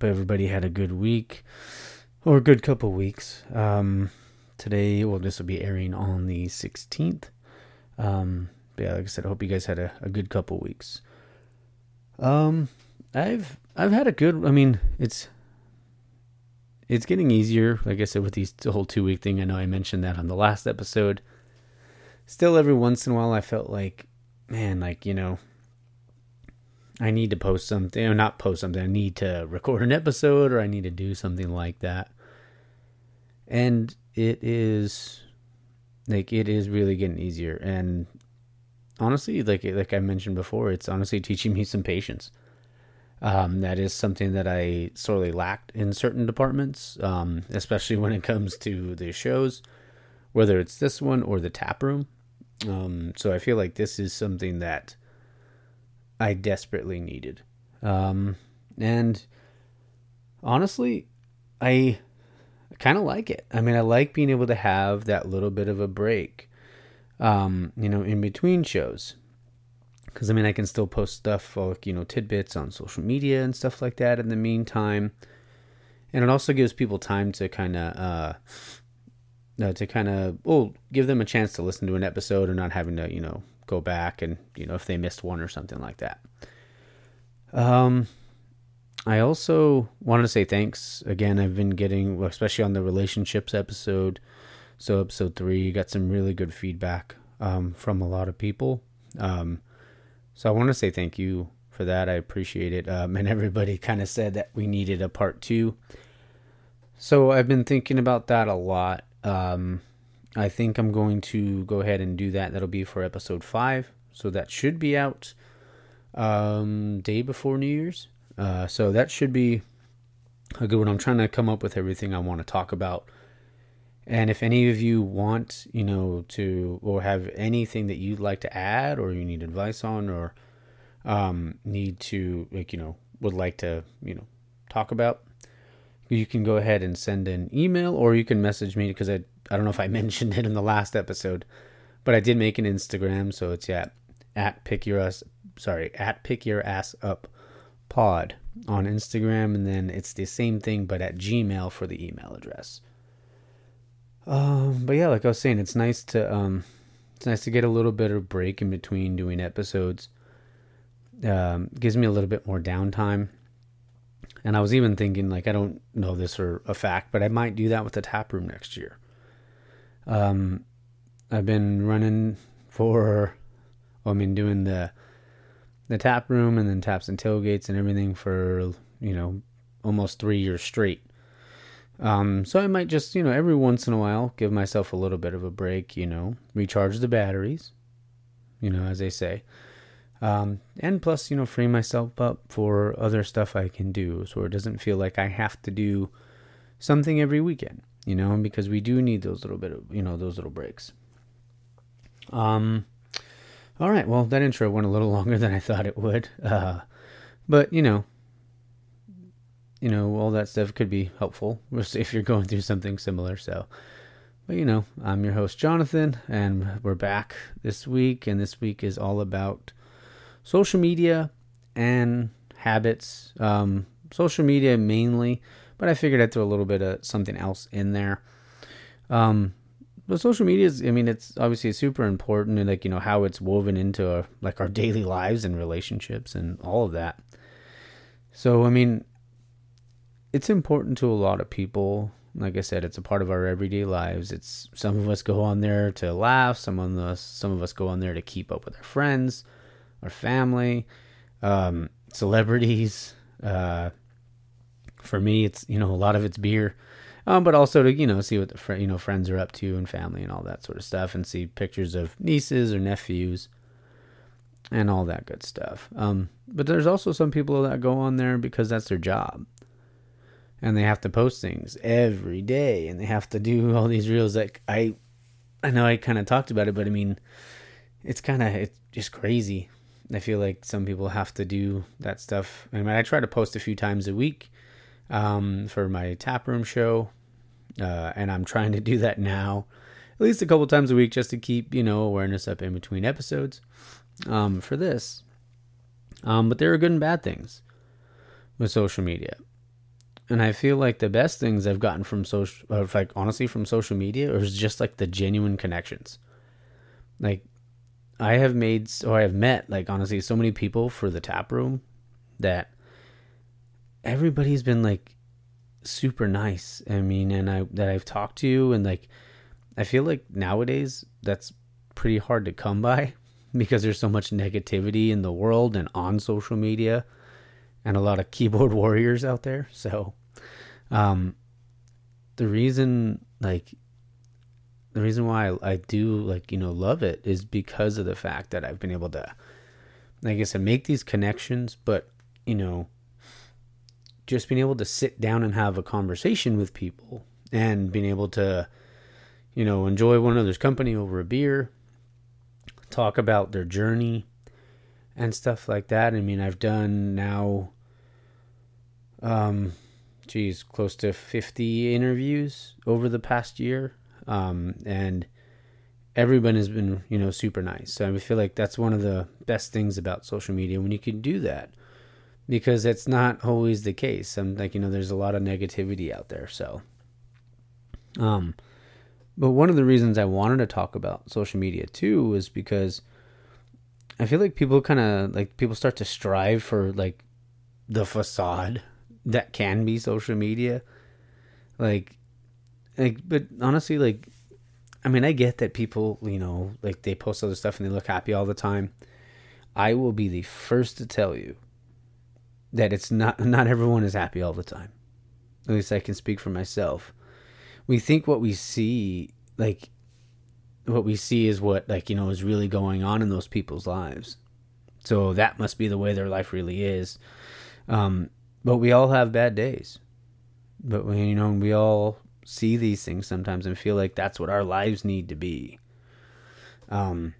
Hope everybody had a good week or a good couple weeks. Um, today, well, this will be airing on the 16th. Um, but yeah, like I said, I hope you guys had a, a good couple weeks. Um, I've I've had a good. I mean, it's it's getting easier. Like I said, with these the whole two week thing. I know I mentioned that on the last episode. Still, every once in a while, I felt like, man, like you know, I need to post something, or not post something. I need to record an episode, or I need to do something like that. And it is like it is really getting easier. And honestly, like like I mentioned before, it's honestly teaching me some patience. Um, that is something that I sorely lacked in certain departments, um, especially when it comes to the shows, whether it's this one or the tap room. Um, so I feel like this is something that I desperately needed. Um, and honestly, I kind of like it. I mean, I like being able to have that little bit of a break, um, you know, in between shows. Because, I mean, I can still post stuff like, you know, tidbits on social media and stuff like that in the meantime. And it also gives people time to kind of, uh, uh, to kind of, well, give them a chance to listen to an episode or not having to, you know, go back and you know if they missed one or something like that. Um, I also wanted to say thanks again. I've been getting, especially on the relationships episode, so episode three, got some really good feedback um, from a lot of people. Um, so I want to say thank you for that. I appreciate it. Um, and everybody kind of said that we needed a part two. So I've been thinking about that a lot. Um, I think I'm going to go ahead and do that. That'll be for episode five. So that should be out um, day before New Year's. Uh, so that should be a good one. I'm trying to come up with everything I want to talk about. And if any of you want, you know, to or have anything that you'd like to add or you need advice on or um, need to, like, you know, would like to, you know, talk about, you can go ahead and send an email or you can message me because I I don't know if I mentioned it in the last episode, but I did make an Instagram, so it's at at pick your ass sorry at pick your ass up pod on Instagram, and then it's the same thing but at Gmail for the email address. Um, but yeah, like I was saying, it's nice to um, it's nice to get a little bit of break in between doing episodes. Um, gives me a little bit more downtime. And I was even thinking, like, I don't know this for a fact, but I might do that with the tap room next year. Um, I've been running for, well, I mean, doing the the tap room and then taps and tailgates and everything for you know almost three years straight. Um, so I might just you know every once in a while give myself a little bit of a break, you know, recharge the batteries, you know, as they say. Um, and plus, you know, free myself up for other stuff I can do, so it doesn't feel like I have to do something every weekend you know, because we do need those little bit of, you know, those little breaks. Um, all right. Well, that intro went a little longer than I thought it would. Uh, but you know, you know, all that stuff could be helpful if you're going through something similar. So, but you know, I'm your host Jonathan, and we're back this week, and this week is all about social media and habits. Um, social media mainly but I figured I'd throw a little bit of something else in there. Um, but social media is, I mean, it's obviously super important and like, you know, how it's woven into our, like our daily lives and relationships and all of that. So, I mean, it's important to a lot of people. Like I said, it's a part of our everyday lives. It's some of us go on there to laugh. Some of us, some of us go on there to keep up with our friends, our family, um, celebrities, uh, for me, it's you know a lot of it's beer, um, but also to you know see what the fr- you know friends are up to and family and all that sort of stuff, and see pictures of nieces or nephews, and all that good stuff. Um, but there's also some people that go on there because that's their job, and they have to post things every day, and they have to do all these reels. Like I, I know I kind of talked about it, but I mean, it's kind of it's just crazy. I feel like some people have to do that stuff. I mean, I try to post a few times a week um, for my taproom show, uh, and I'm trying to do that now, at least a couple times a week, just to keep you know awareness up in between episodes um, for this. Um, but there are good and bad things with social media. And I feel like the best things I've gotten from social, or like honestly from social media, is just like the genuine connections. Like, I have made, or I have met, like honestly, so many people for the tap room that everybody's been like super nice. I mean, and I that I've talked to, and like, I feel like nowadays that's pretty hard to come by because there's so much negativity in the world and on social media and a lot of keyboard warriors out there. So, um, the reason, like, the reason why I, I do, like, you know, love it is because of the fact that I've been able to, like I said, make these connections, but, you know, just being able to sit down and have a conversation with people and being able to, you know, enjoy one another's company over a beer talk about their journey and stuff like that. I mean, I've done now, um, geez, close to 50 interviews over the past year. Um, and everyone has been, you know, super nice. So I feel like that's one of the best things about social media when you can do that because it's not always the case. I'm like, you know, there's a lot of negativity out there. So, um, but one of the reasons I wanted to talk about social media too was because I feel like people kind of like people start to strive for like the facade that can be social media. Like like but honestly like I mean I get that people, you know, like they post other stuff and they look happy all the time. I will be the first to tell you that it's not not everyone is happy all the time. At least I can speak for myself. We think what we see like what we see is what like you know is really going on in those people's lives. So that must be the way their life really is. Um, but we all have bad days. But we you know we all see these things sometimes and feel like that's what our lives need to be. Um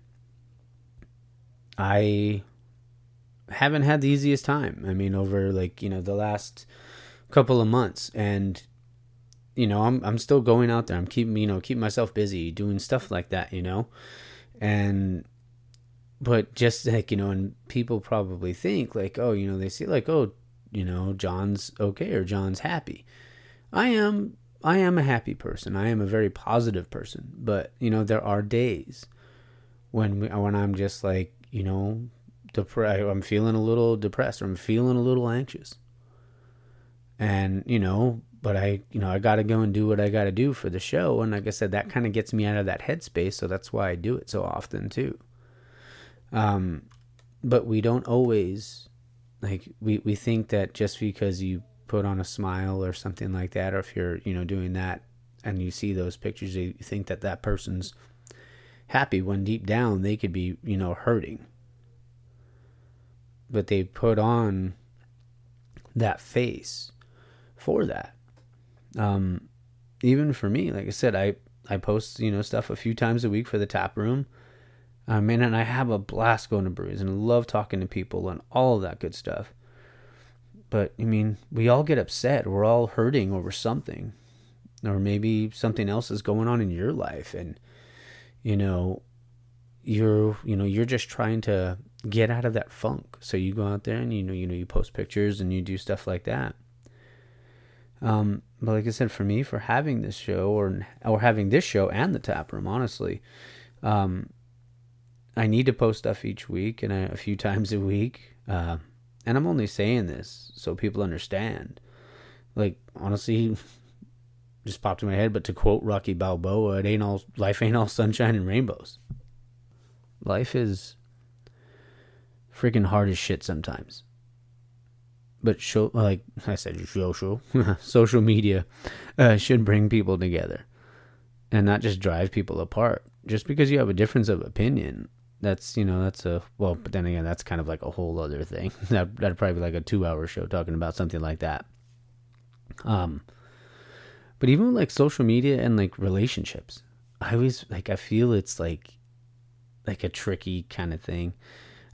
i haven't had the easiest time i mean over like you know the last couple of months and you know, I'm I'm still going out there. I'm keeping you know keeping myself busy doing stuff like that. You know, and but just like you know, and people probably think like, oh, you know, they see like, oh, you know, John's okay or John's happy. I am I am a happy person. I am a very positive person. But you know, there are days when we, when I'm just like you know, depressed. I'm feeling a little depressed or I'm feeling a little anxious. And you know, but I, you know, I got to go and do what I got to do for the show. And like I said, that kind of gets me out of that headspace. So that's why I do it so often too. Um, but we don't always like we we think that just because you put on a smile or something like that, or if you're you know doing that and you see those pictures, you think that that person's happy when deep down they could be you know hurting. But they put on that face for that um, even for me, like I said, I I post you know stuff a few times a week for the tap room. I mean, and I have a blast going to brews and love talking to people and all of that good stuff. But I mean, we all get upset. We're all hurting over something, or maybe something else is going on in your life, and you know, you're you know you're just trying to get out of that funk. So you go out there and you know you know you post pictures and you do stuff like that. Um, but like I said, for me, for having this show or or having this show and the tap room, honestly, um, I need to post stuff each week and a, a few times a week. Uh, and I'm only saying this so people understand. Like honestly, just popped in my head. But to quote Rocky Balboa, "It ain't all life ain't all sunshine and rainbows. Life is freaking hard as shit sometimes." but show like I said, social social media uh, should bring people together and not just drive people apart. Just because you have a difference of opinion, that's you know that's a well. But then again, that's kind of like a whole other thing. that that'd probably be like a two-hour show talking about something like that. Um, but even like social media and like relationships, I always like I feel it's like like a tricky kind of thing.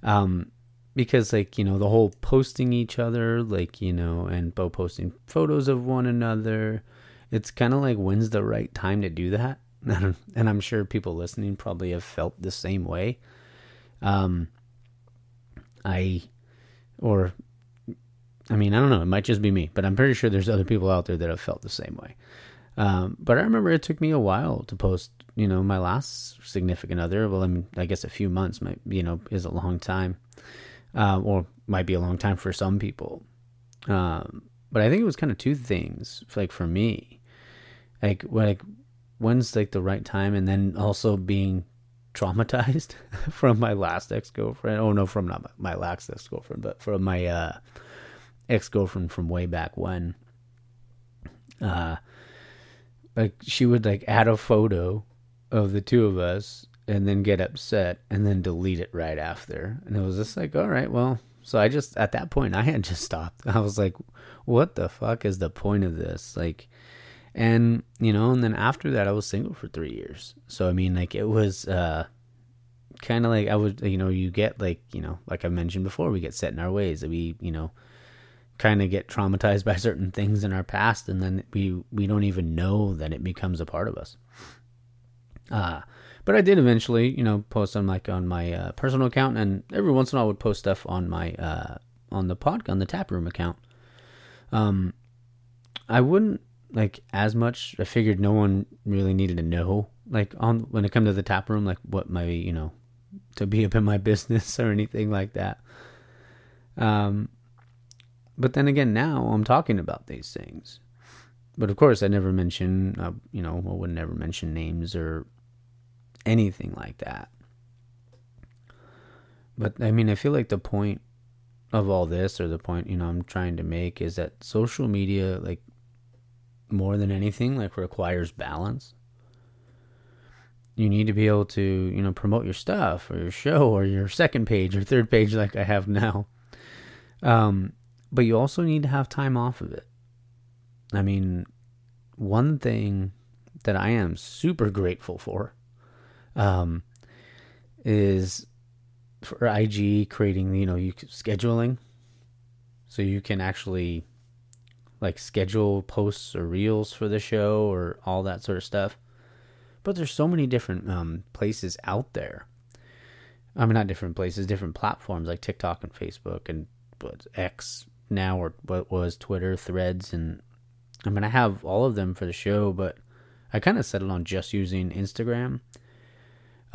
Um, because like you know the whole posting each other like you know and both posting photos of one another it's kind of like when's the right time to do that and i'm sure people listening probably have felt the same way um i or I mean, I don't know. It might just be me, but I'm pretty sure there's other people out there that have felt the same way. Um, but I remember it took me a while to post, you know, my last significant other. Well, I mean, I guess a few months might, you know, is a long time, uh, or might be a long time for some people. Um, but I think it was kind of two things, like for me, like like when's like the right time, and then also being traumatized from my last ex girlfriend. Oh no, from not my last ex girlfriend, but from my uh, ex girlfriend from way back when. Uh, like she would like add a photo of the two of us and then get upset and then delete it right after. And it was just like, all right, well, so I just at that point I had just stopped. I was like, what the fuck is the point of this? Like and you know, and then after that I was single for 3 years. So I mean like it was uh kind of like I would you know, you get like, you know, like I mentioned before, we get set in our ways. That we, you know, kind of get traumatized by certain things in our past and then we we don't even know that it becomes a part of us uh but I did eventually, you know, post on like on my uh, personal account, and every once in a while I would post stuff on my uh, on the pod on the tap room account. Um, I wouldn't like as much. I figured no one really needed to know, like on when it come to the tap room, like what my you know to be up in my business or anything like that. Um, but then again, now I'm talking about these things. But of course, I never mention, uh, you know, I would never mention names or anything like that. But I mean, I feel like the point of all this, or the point, you know, I'm trying to make is that social media, like, more than anything, like, requires balance. You need to be able to, you know, promote your stuff or your show or your second page or third page, like I have now. Um, but you also need to have time off of it. I mean, one thing that I am super grateful for um, is for IG creating, you know, you scheduling, so you can actually like schedule posts or reels for the show or all that sort of stuff. But there's so many different um, places out there. I mean, not different places, different platforms like TikTok and Facebook and what X now or what was Twitter, Threads, and I mean, I have all of them for the show, but I kind of settled on just using Instagram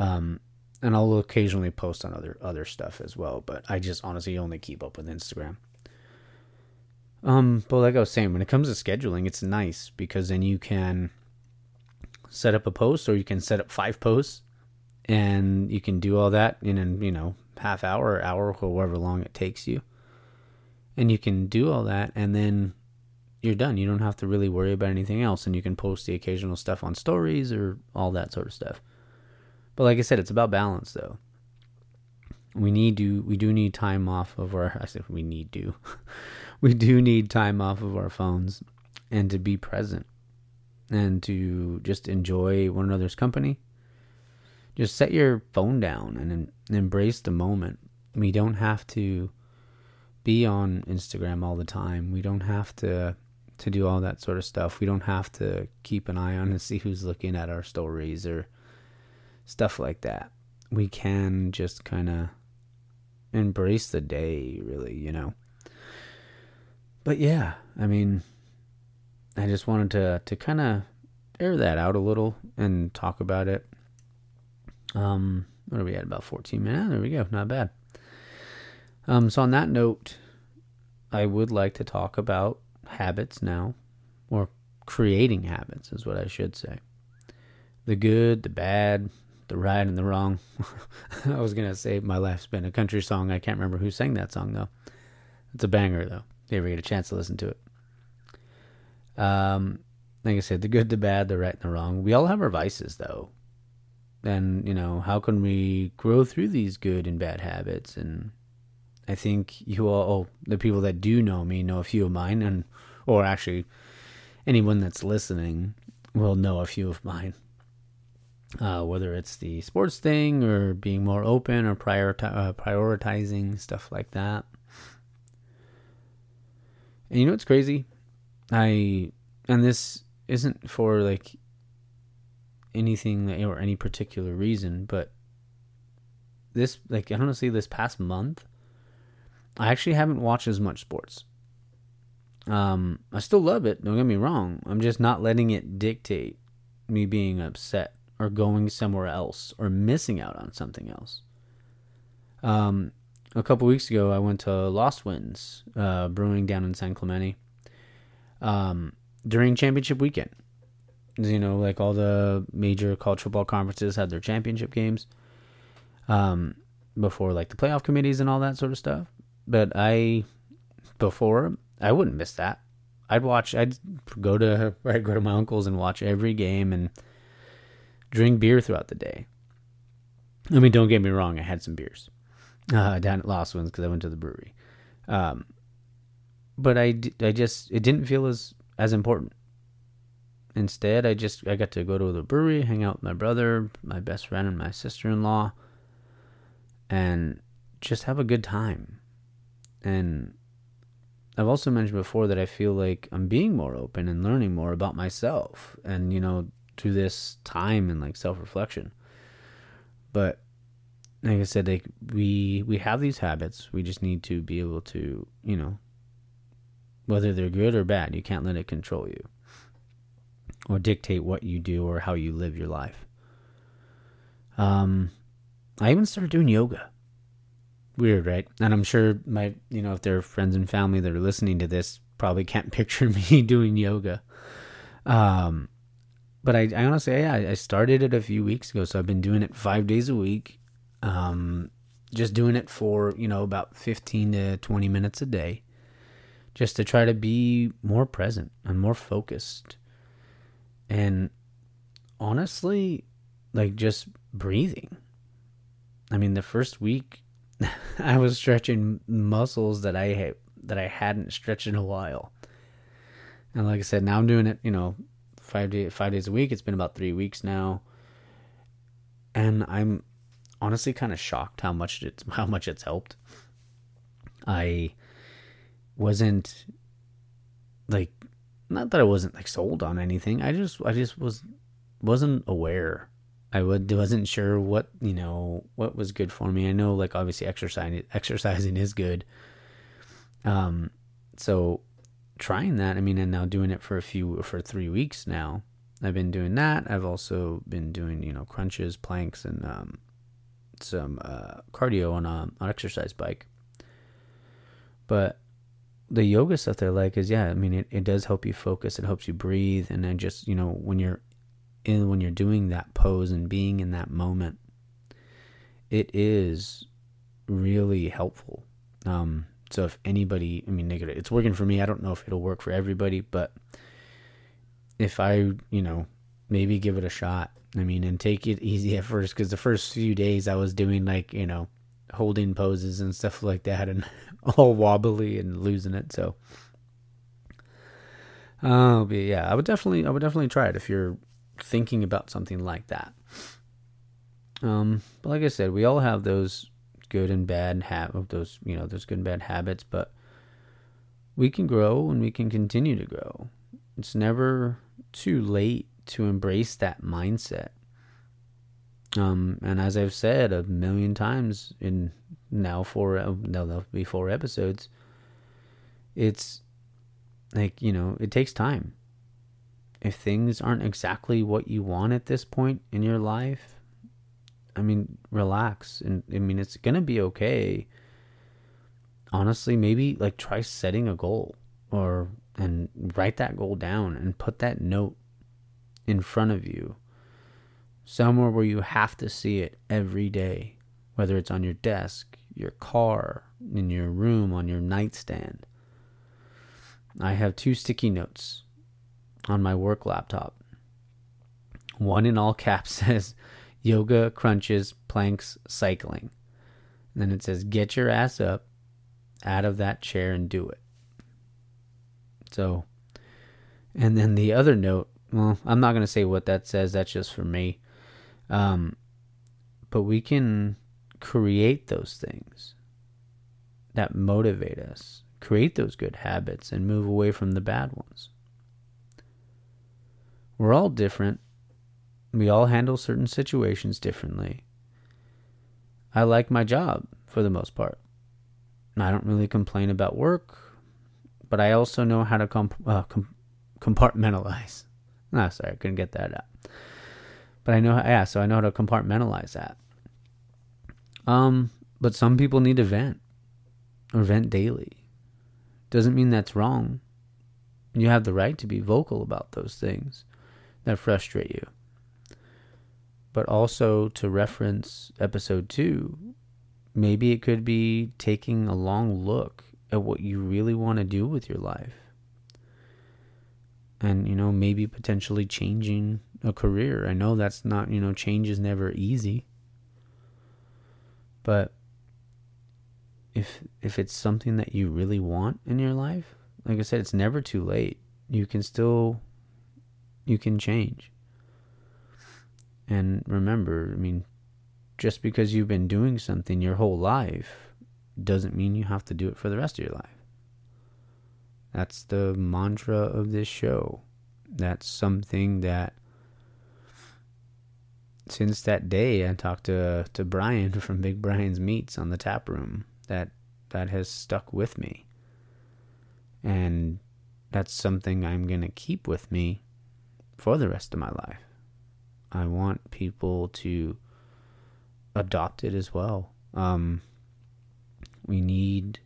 um, and I'll occasionally post on other other stuff as well, but I just honestly only keep up with Instagram. Um, but like I was saying, when it comes to scheduling, it's nice because then you can set up a post or you can set up five posts and you can do all that in an, you know, half hour or hour, however long it takes you. And you can do all that and then you're done. You don't have to really worry about anything else and you can post the occasional stuff on stories or all that sort of stuff. But like I said, it's about balance though. We need to we do need time off of our I said we need to. we do need time off of our phones and to be present and to just enjoy one another's company. Just set your phone down and, embrace the moment. We don't have to be on Instagram all the time. We don't have to to do all that sort of stuff. We don't have to keep an eye on and see who's looking at our stories or stuff like that. We can just kind of embrace the day, really, you know. But yeah, I mean, I just wanted to to kind of air that out a little and talk about it. Um, what are we at? About 14 minutes. There we go. Not bad. Um, so on that note, I would like to talk about habits now, or creating habits is what I should say. The good, the bad, the right and the wrong. I was gonna say my life's been a country song. I can't remember who sang that song though. It's a banger though. If you ever get a chance to listen to it. Um, like I said, the good, the bad, the right and the wrong. We all have our vices though. And, you know, how can we grow through these good and bad habits? And I think you all, oh, the people that do know me know a few of mine, and or actually anyone that's listening will know a few of mine uh, whether it's the sports thing or being more open or uh, prioritizing stuff like that. And you know what's crazy? I and this isn't for like anything that, or any particular reason, but this like I don't know, say this past month, I actually haven't watched as much sports. Um, I still love it. Don't get me wrong. I'm just not letting it dictate me being upset or going somewhere else or missing out on something else. Um, a couple weeks ago, I went to Lost Winds uh, Brewing down in San Clemente um, during championship weekend. You know, like all the major college football conferences had their championship games um, before, like the playoff committees and all that sort of stuff. But I, before, I wouldn't miss that. I'd watch. I'd go to I'd go to my uncle's and watch every game and drink beer throughout the day. I mean, don't get me wrong. I had some beers uh, down at Lost Winds because I went to the brewery. Um, but I, I just it didn't feel as as important. Instead, I just I got to go to the brewery, hang out with my brother, my best friend, and my sister in law, and just have a good time. And I've also mentioned before that I feel like I'm being more open and learning more about myself, and you know, through this time and like self reflection. But like I said, like we we have these habits. We just need to be able to, you know, whether they're good or bad, you can't let it control you or dictate what you do or how you live your life. Um, I even started doing yoga. Weird, right? And I'm sure my, you know, if there are friends and family that are listening to this, probably can't picture me doing yoga. Um, but I, I honestly, yeah, I started it a few weeks ago, so I've been doing it five days a week. Um, just doing it for you know about 15 to 20 minutes a day just to try to be more present and more focused. And honestly, like just breathing. I mean, the first week I was stretching muscles that I that I hadn't stretched in a while. And like I said, now I'm doing it, you know, five day, five days a week. It's been about three weeks now, and I'm honestly kind of shocked how much it's how much it's helped. I wasn't like not that I wasn't like sold on anything. I just I just was wasn't aware. I wasn't sure what you know what was good for me. I know like obviously exercising exercising is good. Um, so trying that. I mean, and now doing it for a few for three weeks now. I've been doing that. I've also been doing you know crunches, planks, and um, some uh, cardio on a on exercise bike. But the yoga stuff that I like is yeah, I mean it, it does help you focus, it helps you breathe, and then just you know when you're in when you're doing that pose and being in that moment, it is really helpful. Um, so if anybody, I mean, it's working for me. I don't know if it'll work for everybody, but if I, you know, maybe give it a shot. I mean, and take it easy at first because the first few days I was doing like you know holding poses and stuff like that, and all wobbly and losing it. So, uh, but yeah, I would definitely, I would definitely try it if you're thinking about something like that. Um, but like I said, we all have those good and bad have those, you know, those good and bad habits, but we can grow and we can continue to grow. It's never too late to embrace that mindset. Um, and as I've said a million times in now four, uh, no, there'll be four episodes. It's like you know, it takes time. If things aren't exactly what you want at this point in your life, I mean, relax, and I mean, it's gonna be okay. Honestly, maybe like try setting a goal or and write that goal down and put that note in front of you somewhere where you have to see it every day, whether it's on your desk, your car, in your room, on your nightstand. I have two sticky notes on my work laptop. One in all caps says yoga, crunches, planks, cycling. And then it says get your ass up out of that chair and do it. So, and then the other note, well, I'm not going to say what that says, that's just for me. Um, but we can create those things that motivate us, create those good habits, and move away from the bad ones. We're all different. We all handle certain situations differently. I like my job for the most part. I don't really complain about work, but I also know how to comp- uh, com- compartmentalize. No, sorry, I couldn't get that out. But I know, yeah, so I know how to compartmentalize that. Um, but some people need to vent or vent daily. Doesn't mean that's wrong. You have the right to be vocal about those things that frustrate you. But also to reference episode two, maybe it could be taking a long look at what you really want to do with your life. And, you know, maybe potentially changing a career. I know that's not, you know, change is never easy. But if if it's something that you really want in your life, like I said, it's never too late. You can still you can change. And remember, I mean, just because you've been doing something your whole life doesn't mean you have to do it for the rest of your life. That's the mantra of this show. That's something that since that day I talked to to Brian from Big Brian's Meats on the tap room that that has stuck with me. And that's something I'm going to keep with me for the rest of my life. I want people to adopt it as well. Um, we need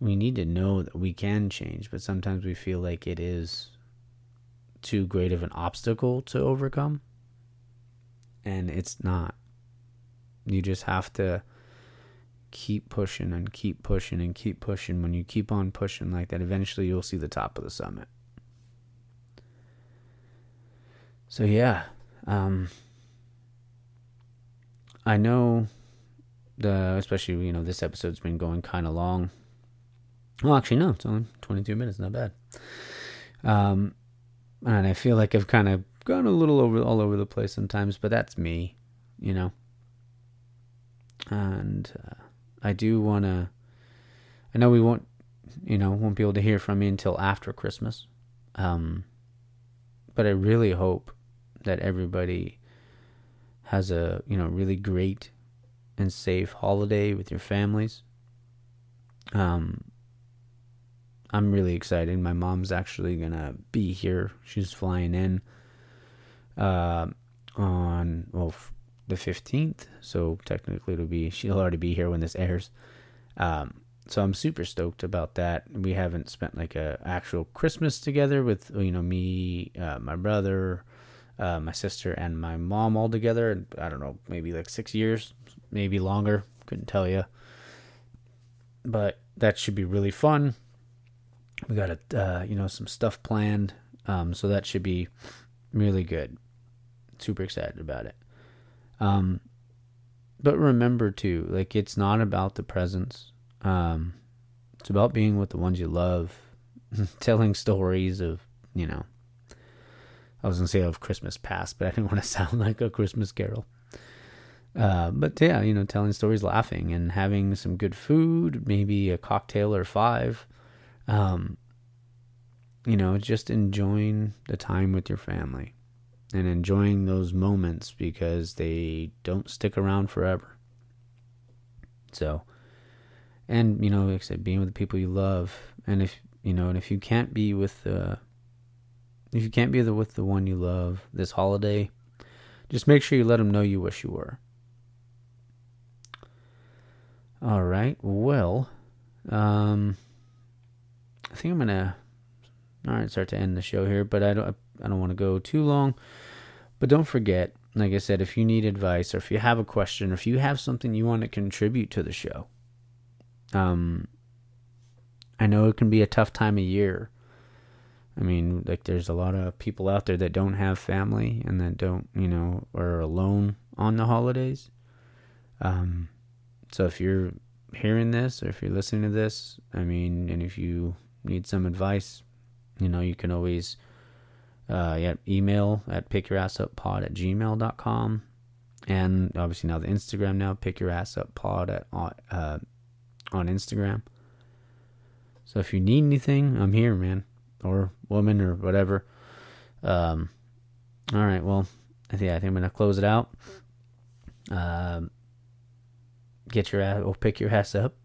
we need to know that we can change, but sometimes we feel like it is too great of an obstacle to overcome. And it's not. You just have to keep pushing and keep pushing and keep pushing. When you keep on pushing like that, eventually you'll see the top of the summit. So, yeah. Um, I know the especially you know this episode's been going kind of long. Well, actually, no, it's only 22 minutes, not bad. Um, and I feel like I've kind of gone a little over all over the place sometimes, but that's me, you know. And uh, I do want to. I know we won't, you know, won't be able to hear from me until after Christmas. Um, but I really hope that everybody has a you know really great and safe holiday with your families. Um, I'm really excited. My mom's actually gonna be here. She's flying in uh, on well f- the 15th, so technically it'll be she'll already be here when this airs. Um, so I'm super stoked about that. We haven't spent like a actual Christmas together with you know me, uh, my brother, uh, my sister and my mom all together. I don't know, maybe like six years, maybe longer. Couldn't tell you. But that should be really fun. We got a, uh, you know, some stuff planned. Um, so that should be really good. Super excited about it. Um, but remember too, like it's not about the presents. Um, it's about being with the ones you love, telling stories of, you know, I was gonna say of Christmas past, but I didn't want to sound like a Christmas carol. Uh, but yeah, you know, telling stories, laughing, and having some good food, maybe a cocktail or five. Um, you know, just enjoying the time with your family and enjoying those moments because they don't stick around forever. So, and you know, like I said, being with the people you love, and if you know, and if you can't be with the if you can't be the, with the one you love this holiday, just make sure you let them know you wish you were. All right. Well, um, I think I'm gonna all right start to end the show here, but I don't I don't want to go too long. But don't forget, like I said, if you need advice or if you have a question or if you have something you want to contribute to the show, um, I know it can be a tough time of year I mean, like there's a lot of people out there that don't have family and that don't, you know, are alone on the holidays. Um, so if you're hearing this or if you're listening to this, I mean, and if you need some advice, you know, you can always uh, yeah, email at pickyourassuppod at gmail.com. And obviously now the Instagram now, pick your ass up pod at, uh, on Instagram. So if you need anything, I'm here, man or woman or whatever. Um, all right, well, I think I think I'm gonna close it out. Um, get your ass, or pick your ass up,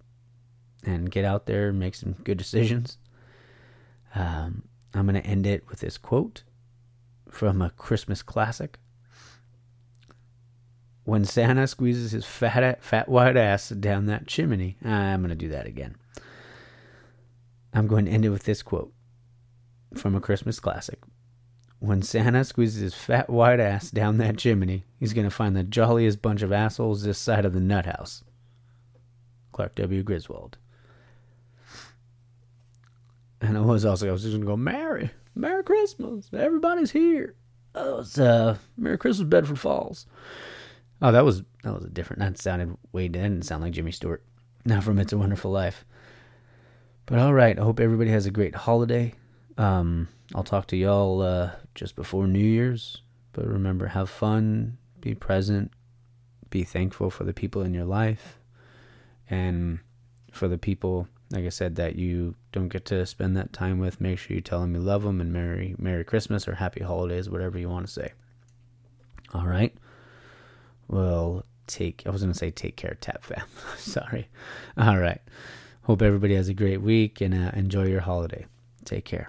and get out there and make some good decisions. Um, I'm to end it with this quote from a Christmas classic. When Santa squeezes his fat, fat white ass down that chimney, I'm to do that again. I'm going to end it with this quote from a Christmas classic. When Santa squeezes his fat white ass down that chimney, he's going to find the jolliest bunch of assholes this side of the nut house. Clark W. Griswold. And I was also, I was just going to go, Merry, Merry Christmas. Everybody's here. Oh, it's uh, Merry Christmas, Bedford Falls. Oh, that was that was a different. That sounded way. That didn't sound like Jimmy Stewart. Now from It's a Wonderful Life. But all right, I hope everybody has a great holiday. Um, I'll talk to y'all uh, just before New Year's. But remember, have fun, be present, be thankful for the people in your life, and for the people, like I said, that you don't get to spend that time with. Make sure you tell them you love them and Merry Merry Christmas or Happy Holidays, whatever you want to say. All right. Well, take. I was gonna say take care, Tap Fam. Sorry. All right. Hope everybody has a great week and uh, enjoy your holiday. Take care.